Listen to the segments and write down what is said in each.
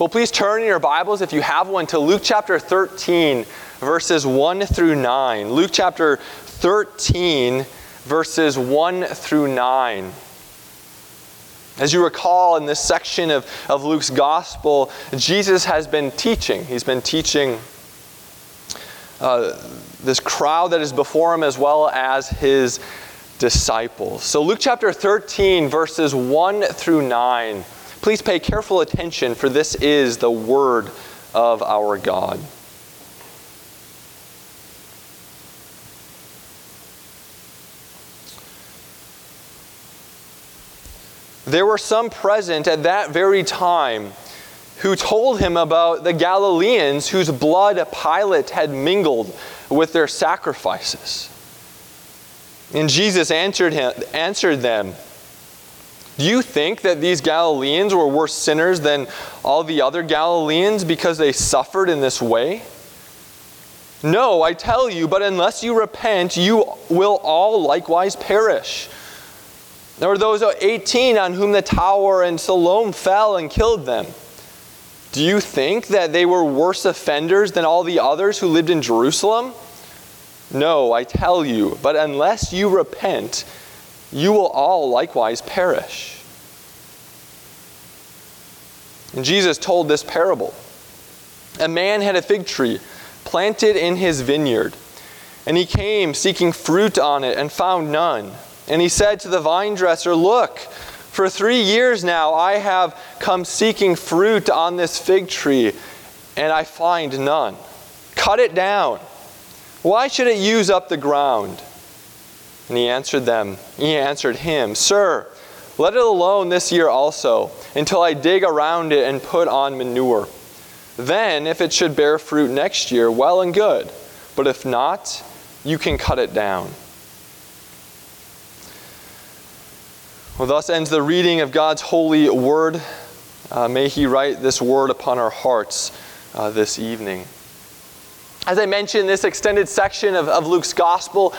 Well, please turn in your Bibles, if you have one, to Luke chapter 13, verses 1 through 9. Luke chapter 13, verses 1 through 9. As you recall, in this section of, of Luke's gospel, Jesus has been teaching. He's been teaching uh, this crowd that is before him as well as his disciples. So, Luke chapter 13, verses 1 through 9. Please pay careful attention, for this is the word of our God. There were some present at that very time who told him about the Galileans whose blood Pilate had mingled with their sacrifices. And Jesus answered, him, answered them, Do you think that these Galileans were worse sinners than all the other Galileans because they suffered in this way? No, I tell you, but unless you repent, you will all likewise perish. There were those 18 on whom the tower and Siloam fell and killed them. Do you think that they were worse offenders than all the others who lived in Jerusalem? No, I tell you, but unless you repent, you will all likewise perish. And Jesus told this parable. A man had a fig tree planted in his vineyard, and he came seeking fruit on it and found none. And he said to the vine dresser, Look, for three years now I have come seeking fruit on this fig tree, and I find none. Cut it down. Why should it use up the ground? And he answered them, he answered him, Sir, let it alone this year also, until I dig around it and put on manure. Then, if it should bear fruit next year, well and good. But if not, you can cut it down. Well, thus ends the reading of God's holy word. Uh, may He write this word upon our hearts uh, this evening. As I mentioned, this extended section of, of Luke's gospel,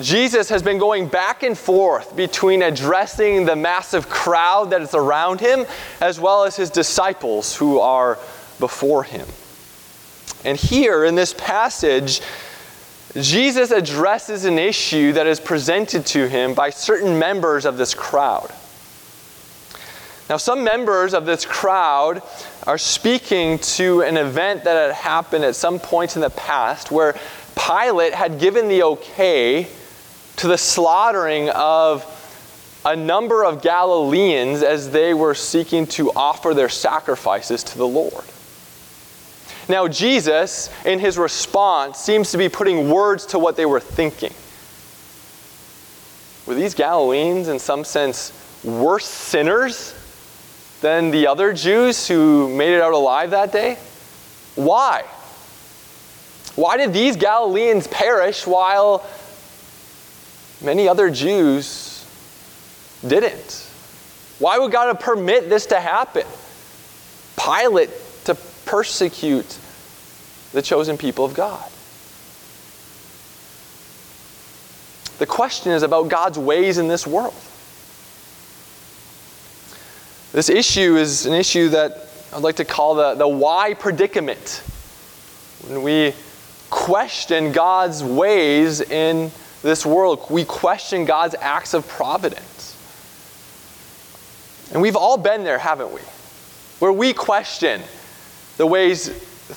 Jesus has been going back and forth between addressing the massive crowd that is around him as well as his disciples who are before him. And here in this passage, Jesus addresses an issue that is presented to him by certain members of this crowd. Now, some members of this crowd are speaking to an event that had happened at some point in the past where Pilate had given the okay to the slaughtering of a number of Galileans as they were seeking to offer their sacrifices to the Lord. Now, Jesus, in his response, seems to be putting words to what they were thinking. Were these Galileans, in some sense, worse sinners than the other Jews who made it out alive that day? Why? Why did these Galileans perish while many other Jews didn't? Why would God permit this to happen? Pilate to persecute the chosen people of God. The question is about God's ways in this world. This issue is an issue that I'd like to call the, the why predicament. When we question God's ways in this world, we question God's acts of providence. And we've all been there, haven't we? Where we question the ways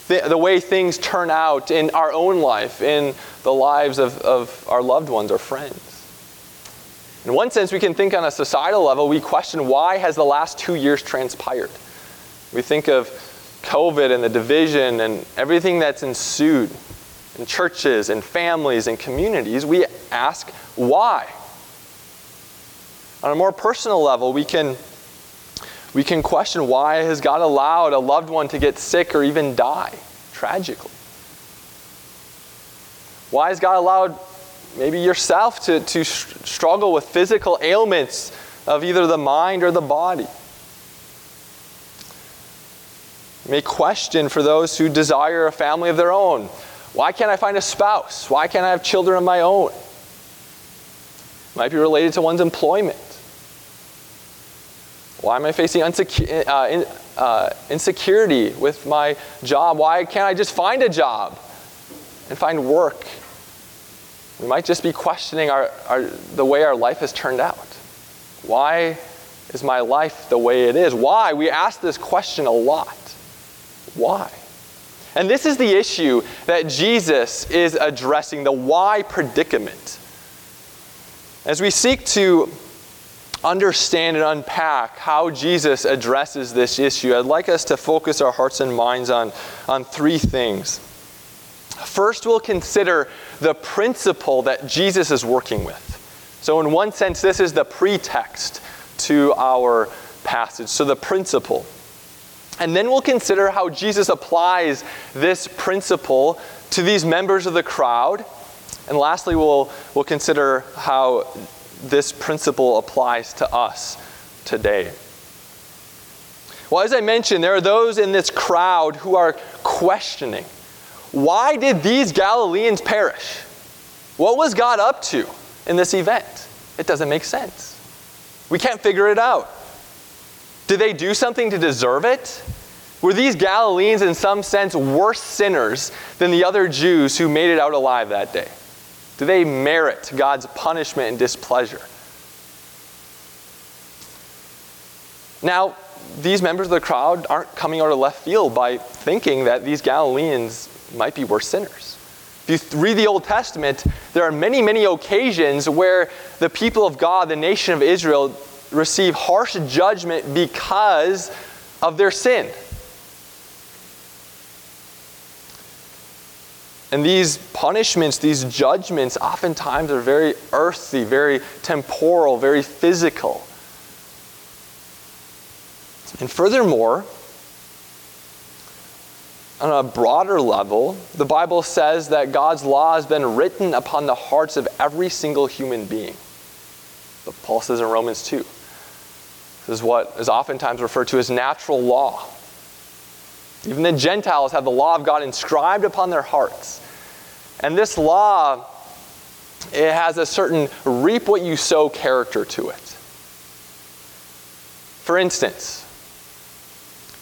th- the way things turn out in our own life, in the lives of, of our loved ones or friends. In one sense, we can think on a societal level, we question why has the last two years transpired? We think of COVID and the division and everything that's ensued in churches and families and communities. We ask why. On a more personal level, we can we can question why has God allowed a loved one to get sick or even die tragically? Why has God allowed maybe yourself to, to struggle with physical ailments of either the mind or the body? You may question for those who desire a family of their own. Why can't I find a spouse? Why can't I have children of my own? Might be related to one's employment. Why am I facing unsecu- uh, in, uh, insecurity with my job? Why can't I just find a job and find work? We might just be questioning our, our, the way our life has turned out. Why is my life the way it is? Why? We ask this question a lot. Why? And this is the issue that Jesus is addressing the why predicament. As we seek to understand and unpack how Jesus addresses this issue, I'd like us to focus our hearts and minds on, on three things. First, we'll consider the principle that Jesus is working with. So, in one sense, this is the pretext to our passage. So, the principle. And then we'll consider how Jesus applies this principle to these members of the crowd. And lastly, we'll, we'll consider how this principle applies to us today. Well, as I mentioned, there are those in this crowd who are questioning why did these Galileans perish? What was God up to in this event? It doesn't make sense. We can't figure it out. Did they do something to deserve it? Were these Galileans, in some sense, worse sinners than the other Jews who made it out alive that day? Do they merit God's punishment and displeasure? Now, these members of the crowd aren't coming out of left field by thinking that these Galileans might be worse sinners. If you read the Old Testament, there are many, many occasions where the people of God, the nation of Israel, receive harsh judgment because of their sin. And these punishments, these judgments, oftentimes are very earthy, very temporal, very physical. And furthermore, on a broader level, the Bible says that God's law has been written upon the hearts of every single human being. But Paul says in Romans 2. Is what is oftentimes referred to as natural law. Even the Gentiles have the law of God inscribed upon their hearts. And this law, it has a certain reap what you sow character to it. For instance,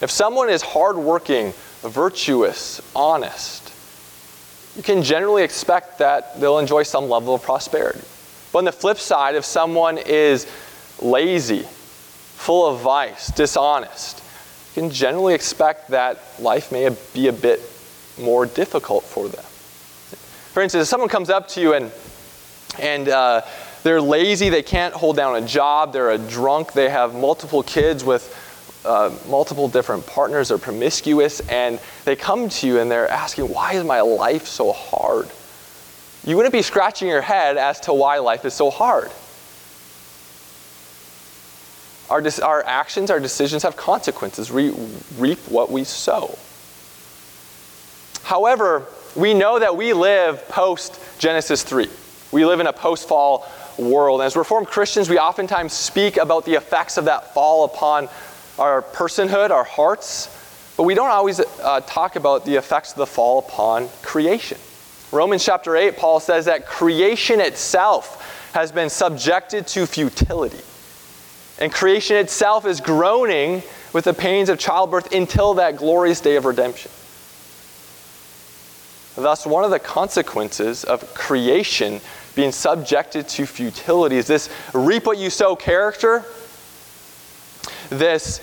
if someone is hardworking, virtuous, honest, you can generally expect that they'll enjoy some level of prosperity. But on the flip side, if someone is lazy, full of vice, dishonest, you can generally expect that life may be a bit more difficult for them. For instance, if someone comes up to you and, and uh, they're lazy, they can't hold down a job, they're a drunk, they have multiple kids with uh, multiple different partners, they're promiscuous, and they come to you and they're asking, Why is my life so hard? You wouldn't be scratching your head as to why life is so hard. Our, our actions, our decisions have consequences. We reap what we sow. However, we know that we live post Genesis 3. We live in a post fall world. As Reformed Christians, we oftentimes speak about the effects of that fall upon our personhood, our hearts, but we don't always uh, talk about the effects of the fall upon creation. Romans chapter 8, Paul says that creation itself has been subjected to futility. And creation itself is groaning with the pains of childbirth until that glorious day of redemption. Thus, one of the consequences of creation being subjected to futility is this reap what you sow character, this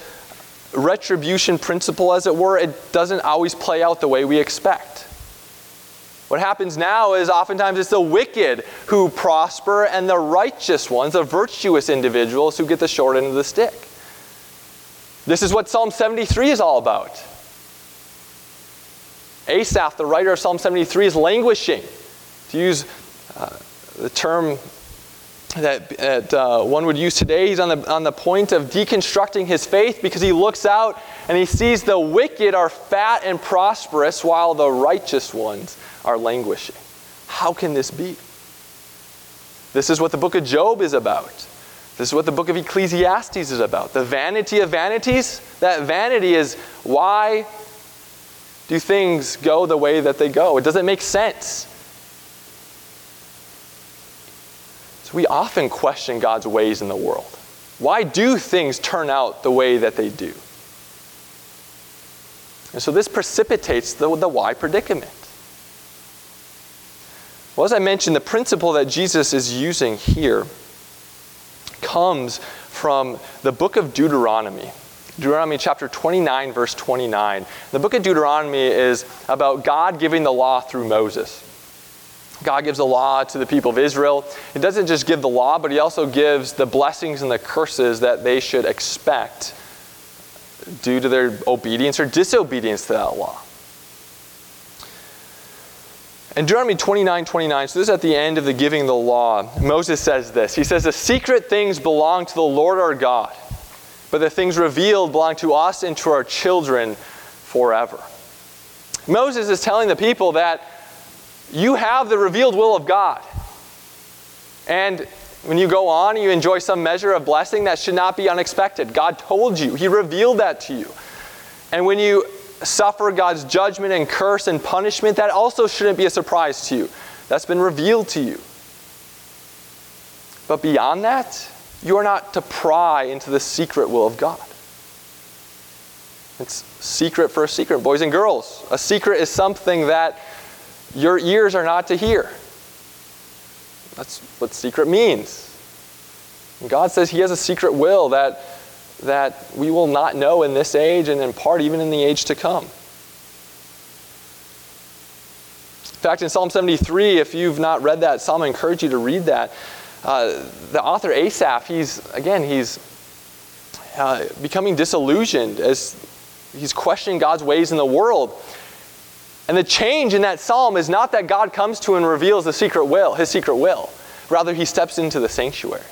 retribution principle, as it were, it doesn't always play out the way we expect. What happens now is oftentimes it's the wicked who prosper and the righteous ones, the virtuous individuals, who get the short end of the stick. This is what Psalm 73 is all about. Asaph, the writer of Psalm 73, is languishing. To use uh, the term that, that uh, one would use today, he's on the, on the point of deconstructing his faith because he looks out and he sees the wicked are fat and prosperous while the righteous ones are languishing. How can this be? This is what the book of Job is about. This is what the book of Ecclesiastes is about. The vanity of vanities, that vanity is why do things go the way that they go? It doesn't make sense. So we often question God's ways in the world. Why do things turn out the way that they do? And so this precipitates the, the why predicament. Well, as I mentioned, the principle that Jesus is using here comes from the book of Deuteronomy. Deuteronomy chapter 29, verse 29. The book of Deuteronomy is about God giving the law through Moses. God gives the law to the people of Israel. He doesn't just give the law, but he also gives the blessings and the curses that they should expect due to their obedience or disobedience to that law. In Deuteronomy 29 29, so this is at the end of the giving the law, Moses says this. He says, The secret things belong to the Lord our God, but the things revealed belong to us and to our children forever. Moses is telling the people that you have the revealed will of God. And when you go on you enjoy some measure of blessing, that should not be unexpected. God told you, He revealed that to you. And when you suffer God's judgment and curse and punishment, that also shouldn't be a surprise to you. That's been revealed to you. But beyond that, you are not to pry into the secret will of God. It's secret for a secret. Boys and girls, a secret is something that your ears are not to hear. That's what secret means. And God says He has a secret will that that we will not know in this age and in part even in the age to come. In fact, in Psalm 73, if you've not read that psalm, I encourage you to read that. Uh, the author Asaph, he's, again, he's uh, becoming disillusioned as he's questioning God's ways in the world. And the change in that psalm is not that God comes to and reveals the secret will, his secret will. Rather, he steps into the sanctuary.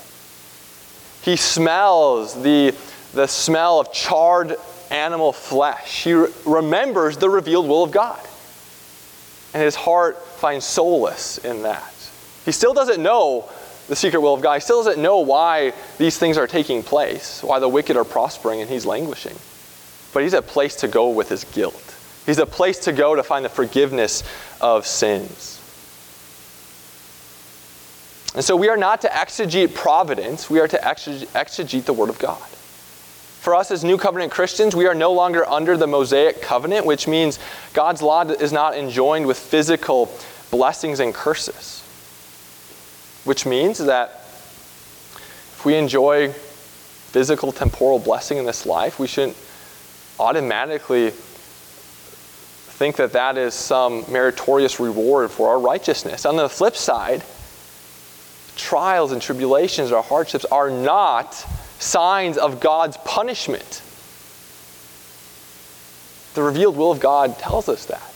He smells the the smell of charred animal flesh. He re- remembers the revealed will of God. And his heart finds solace in that. He still doesn't know the secret will of God. He still doesn't know why these things are taking place, why the wicked are prospering and he's languishing. But he's a place to go with his guilt. He's a place to go to find the forgiveness of sins. And so we are not to exegete providence, we are to exegete the Word of God. For us as New Covenant Christians, we are no longer under the Mosaic covenant, which means God's law is not enjoined with physical blessings and curses. Which means that if we enjoy physical temporal blessing in this life, we shouldn't automatically think that that is some meritorious reward for our righteousness. On the flip side, trials and tribulations or hardships are not signs of God's punishment. The revealed will of God tells us that.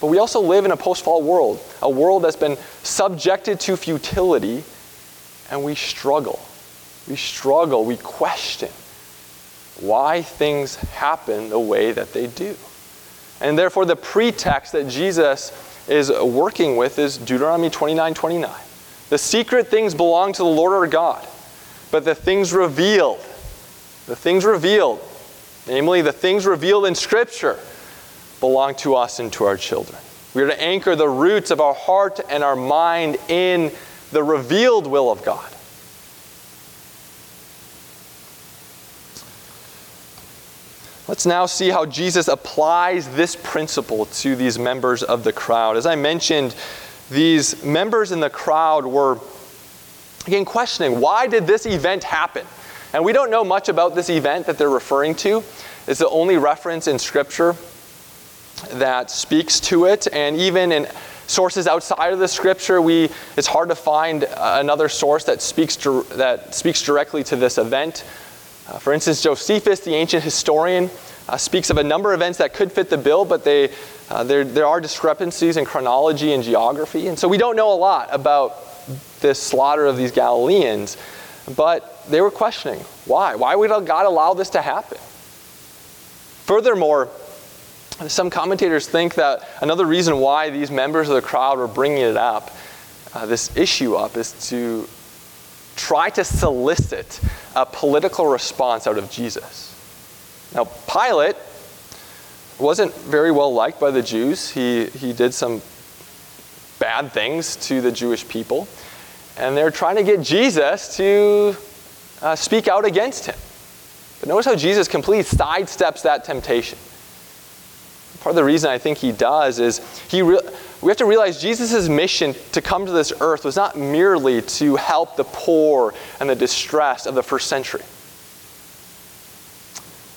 But we also live in a post fall world, a world that's been subjected to futility, and we struggle. We struggle, we question why things happen the way that they do. And therefore, the pretext that Jesus is working with is Deuteronomy 29 29. The secret things belong to the Lord our God but the things revealed, the things revealed, namely the things revealed in Scripture, belong to us and to our children. We are to anchor the roots of our heart and our mind in the revealed will of God. Let's now see how Jesus applies this principle to these members of the crowd. As I mentioned, these members in the crowd were again, questioning why did this event happen? And we don't know much about this event that they're referring to. It's the only reference in Scripture that speaks to it. And even in sources outside of the Scripture, we, it's hard to find another source that speaks, to, that speaks directly to this event. Uh, for instance, Josephus, the ancient historian, uh, speaks of a number of events that could fit the bill, but they, uh, there, there are discrepancies in chronology and geography. And so we don't know a lot about this slaughter of these Galileans, but they were questioning why? Why would God allow this to happen? Furthermore, some commentators think that another reason why these members of the crowd were bringing it up, uh, this issue up, is to try to solicit a political response out of Jesus. Now, Pilate wasn't very well liked by the Jews. He, he did some bad things to the Jewish people. And they're trying to get Jesus to uh, speak out against him. But notice how Jesus completely sidesteps that temptation. Part of the reason I think he does is he re- we have to realize Jesus' mission to come to this earth was not merely to help the poor and the distressed of the first century.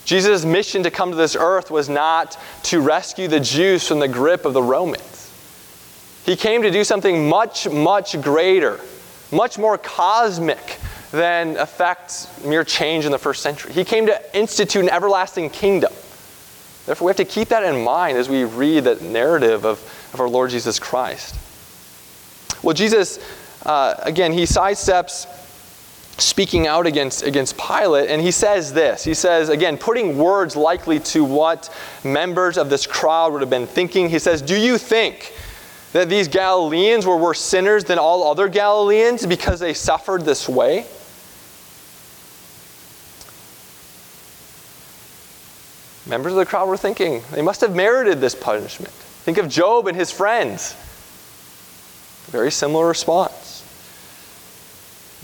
Jesus' mission to come to this earth was not to rescue the Jews from the grip of the Romans. He came to do something much, much greater, much more cosmic than affect mere change in the first century. He came to institute an everlasting kingdom. Therefore, we have to keep that in mind as we read the narrative of, of our Lord Jesus Christ. Well, Jesus, uh, again, he sidesteps speaking out against, against Pilate, and he says this. He says, again, putting words likely to what members of this crowd would have been thinking. He says, Do you think that these Galileans were worse sinners than all other Galileans because they suffered this way? Members of the crowd were thinking, they must have merited this punishment. Think of Job and his friends. Very similar response.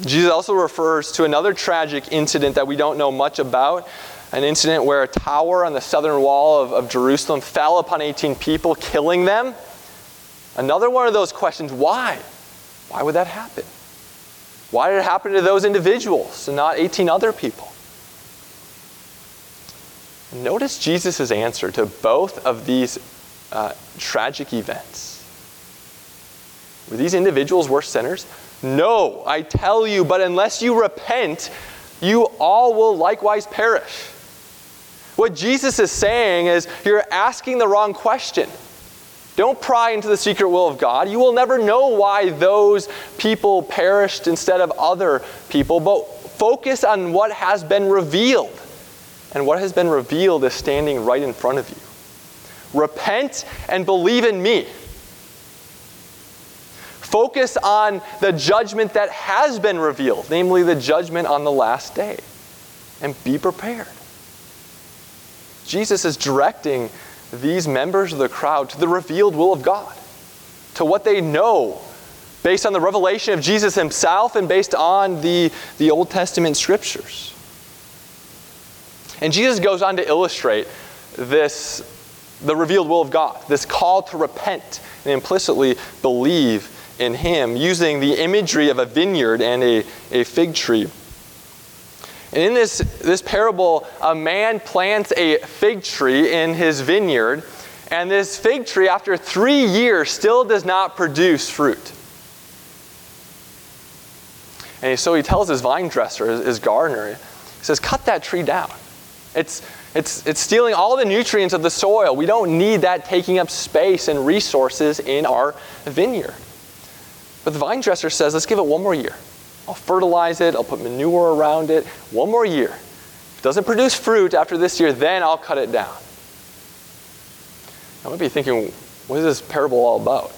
Jesus also refers to another tragic incident that we don't know much about an incident where a tower on the southern wall of, of Jerusalem fell upon 18 people, killing them. Another one of those questions why? Why would that happen? Why did it happen to those individuals and not 18 other people? Notice Jesus' answer to both of these uh, tragic events. Were these individuals worse sinners? No, I tell you, but unless you repent, you all will likewise perish. What Jesus is saying is you're asking the wrong question. Don't pry into the secret will of God. You will never know why those people perished instead of other people, but focus on what has been revealed. And what has been revealed is standing right in front of you. Repent and believe in me. Focus on the judgment that has been revealed, namely the judgment on the last day, and be prepared. Jesus is directing these members of the crowd to the revealed will of God, to what they know based on the revelation of Jesus himself and based on the, the Old Testament scriptures. And Jesus goes on to illustrate this, the revealed will of God, this call to repent and implicitly believe in him, using the imagery of a vineyard and a, a fig tree. And in this, this parable, a man plants a fig tree in his vineyard, and this fig tree, after three years, still does not produce fruit. And so he tells his vine dresser, his, gardener, he says, Cut that tree down. It's, it's, it's stealing all the nutrients of the soil. We don't need that taking up space and resources in our vineyard. But the vine dresser says, let's give it one more year. I'll fertilize it, I'll put manure around it, one more year. If it doesn't produce fruit after this year, then I'll cut it down. I might be thinking, what is this parable all about?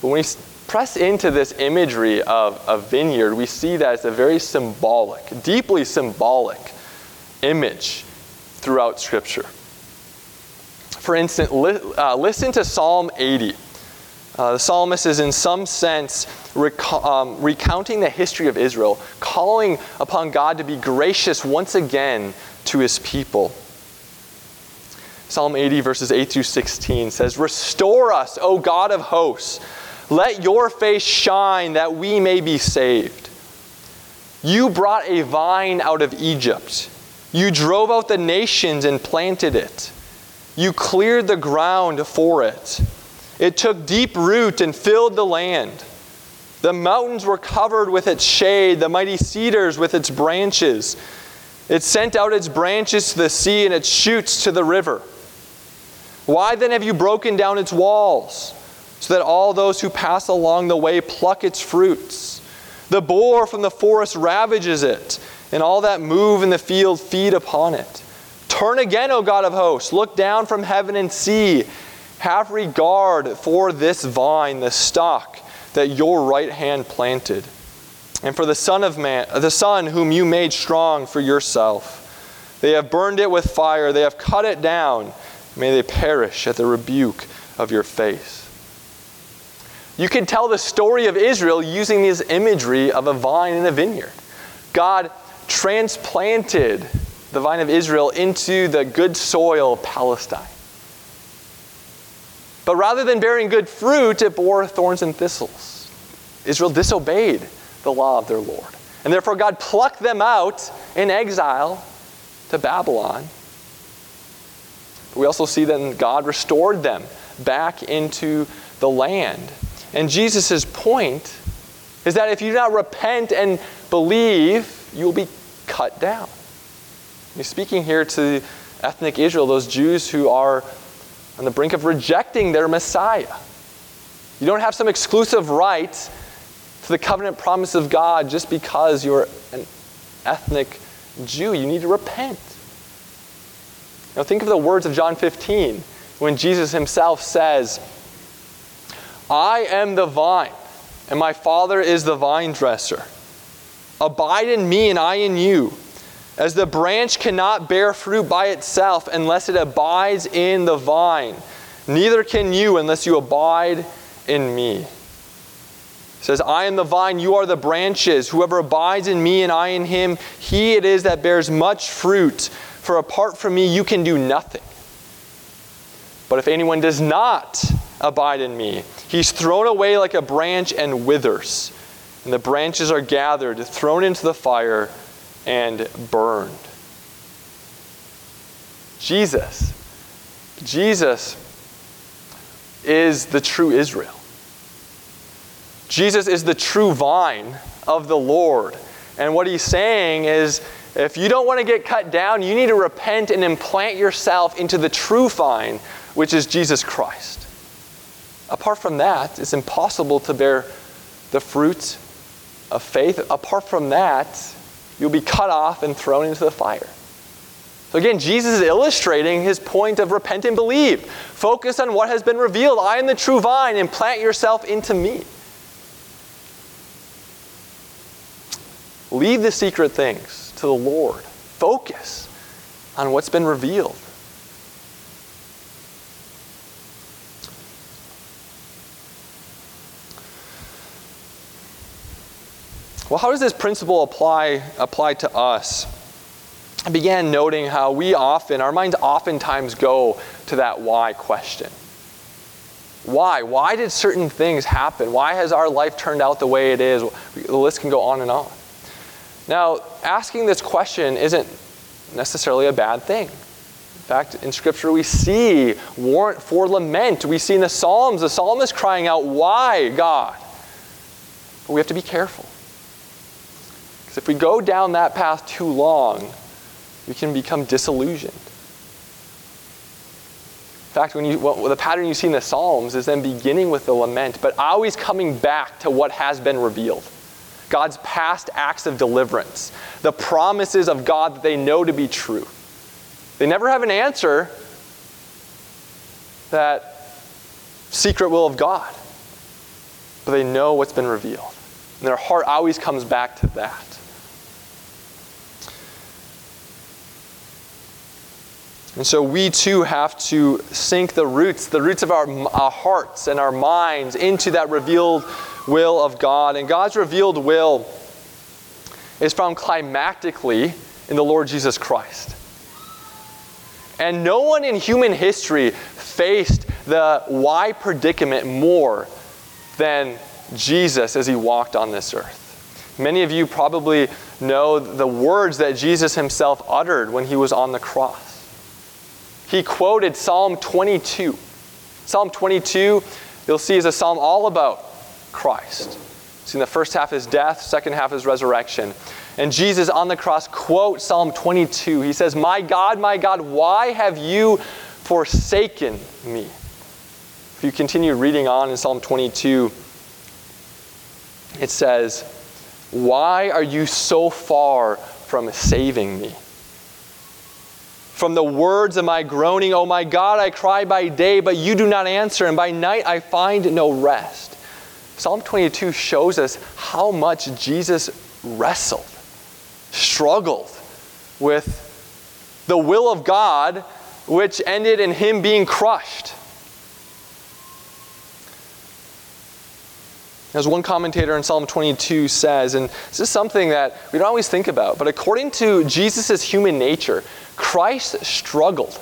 But when we press into this imagery of a vineyard, we see that it's a very symbolic, deeply symbolic image throughout Scripture. For instance, li- uh, listen to Psalm 80. Uh, the psalmist is, in some sense, rec- um, recounting the history of Israel, calling upon God to be gracious once again to his people. Psalm 80, verses 8 through 16 says, Restore us, O God of hosts. Let your face shine that we may be saved. You brought a vine out of Egypt. You drove out the nations and planted it. You cleared the ground for it. It took deep root and filled the land. The mountains were covered with its shade, the mighty cedars with its branches. It sent out its branches to the sea and its shoots to the river. Why then have you broken down its walls, so that all those who pass along the way pluck its fruits? The boar from the forest ravages it, and all that move in the field feed upon it. Turn again, O God of hosts, look down from heaven and see have regard for this vine, the stock that your right hand planted, and for the Son of Man, the Son whom you made strong for yourself. They have burned it with fire, they have cut it down. May they perish at the rebuke of your face. You can tell the story of Israel using this imagery of a vine in a vineyard. God transplanted the vine of Israel into the good soil of Palestine. But rather than bearing good fruit, it bore thorns and thistles. Israel disobeyed the law of their Lord. And therefore, God plucked them out in exile to Babylon. But we also see that God restored them back into the land. And Jesus' point is that if you do not repent and believe, you will be cut down. He's speaking here to ethnic Israel, those Jews who are on the brink of rejecting their Messiah. You don't have some exclusive right to the covenant promise of God just because you're an ethnic Jew. You need to repent. Now, think of the words of John 15 when Jesus himself says, I am the vine, and my Father is the vine dresser. Abide in me, and I in you. As the branch cannot bear fruit by itself unless it abides in the vine, neither can you unless you abide in me. It says, I am the vine, you are the branches. Whoever abides in me and I in him, he it is that bears much fruit. For apart from me, you can do nothing. But if anyone does not abide in me, he's thrown away like a branch and withers. And the branches are gathered, thrown into the fire and burned. Jesus, Jesus is the true Israel. Jesus is the true vine of the Lord. And what he's saying is if you don't want to get cut down, you need to repent and implant yourself into the true vine, which is Jesus Christ. Apart from that, it's impossible to bear the fruit of faith. Apart from that, you'll be cut off and thrown into the fire. So again, Jesus is illustrating his point of repent and believe. Focus on what has been revealed. I am the true vine, and plant yourself into me. Leave the secret things to the Lord. Focus on what's been revealed. Well, how does this principle apply, apply to us? I began noting how we often, our minds oftentimes go to that why question. Why? Why did certain things happen? Why has our life turned out the way it is? The list can go on and on. Now, asking this question isn't necessarily a bad thing. In fact, in Scripture, we see warrant for lament. We see in the Psalms the psalmist crying out, Why, God? But we have to be careful. If we go down that path too long, we can become disillusioned. In fact, when you, well, the pattern you see in the Psalms is then beginning with the lament, but always coming back to what has been revealed. God's past acts of deliverance, the promises of God that they know to be true. They never have an answer that secret will of God, but they know what's been revealed. And their heart always comes back to that. And so we too have to sink the roots, the roots of our, our hearts and our minds into that revealed will of God. And God's revealed will is found climactically in the Lord Jesus Christ. And no one in human history faced the why predicament more than Jesus as he walked on this earth. Many of you probably know the words that Jesus himself uttered when he was on the cross. He quoted Psalm 22. Psalm 22, you'll see, is a psalm all about Christ. See, in the first half is death, second half is resurrection. And Jesus on the cross quotes Psalm 22. He says, My God, my God, why have you forsaken me? If you continue reading on in Psalm 22, it says, Why are you so far from saving me? From the words of my groaning, oh my God, I cry by day, but you do not answer, and by night I find no rest. Psalm 22 shows us how much Jesus wrestled, struggled with the will of God, which ended in him being crushed. As one commentator in Psalm 22 says, and this is something that we don't always think about, but according to Jesus' human nature, Christ struggled.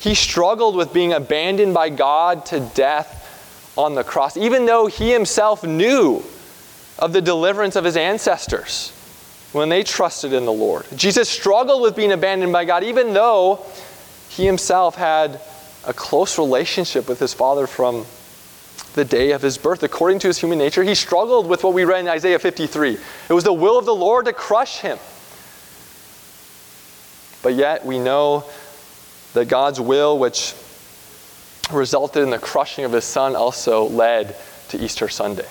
He struggled with being abandoned by God to death on the cross, even though he himself knew of the deliverance of his ancestors when they trusted in the Lord. Jesus struggled with being abandoned by God, even though he himself had a close relationship with his Father from the day of his birth. According to his human nature, he struggled with what we read in Isaiah 53. It was the will of the Lord to crush him. But yet we know that God's will, which resulted in the crushing of his son, also led to Easter Sunday.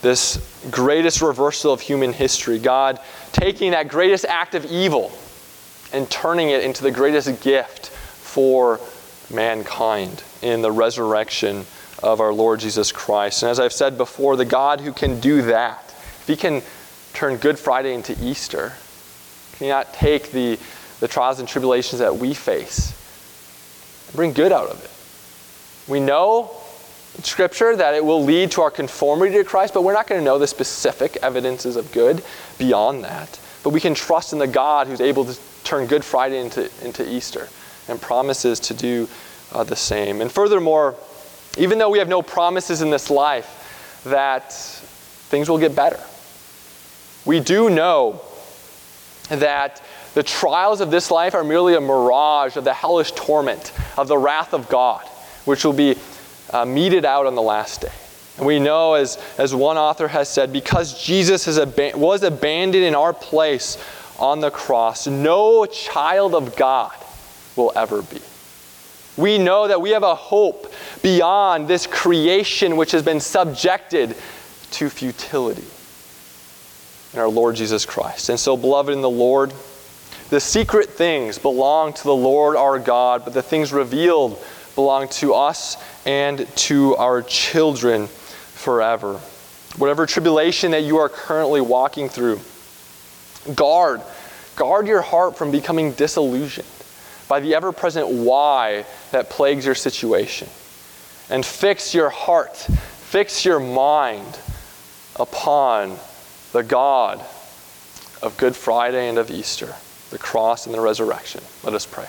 This greatest reversal of human history, God taking that greatest act of evil and turning it into the greatest gift for mankind in the resurrection of our Lord Jesus Christ. And as I've said before, the God who can do that, if He can turn Good Friday into Easter, can He not take the, the trials and tribulations that we face and bring good out of it? We know in Scripture that it will lead to our conformity to Christ, but we're not going to know the specific evidences of good beyond that. But we can trust in the God who's able to turn Good Friday into, into Easter and promises to do uh, the same. And furthermore, even though we have no promises in this life that things will get better, we do know that the trials of this life are merely a mirage of the hellish torment of the wrath of God, which will be uh, meted out on the last day. And we know, as, as one author has said, because Jesus ab- was abandoned in our place on the cross, no child of God will ever be. We know that we have a hope beyond this creation which has been subjected to futility in our Lord Jesus Christ. And so, beloved in the Lord, the secret things belong to the Lord our God, but the things revealed belong to us and to our children forever. Whatever tribulation that you are currently walking through, guard, guard your heart from becoming disillusioned by the ever present why that plagues your situation. And fix your heart, fix your mind upon the God of Good Friday and of Easter, the cross and the resurrection. Let us pray.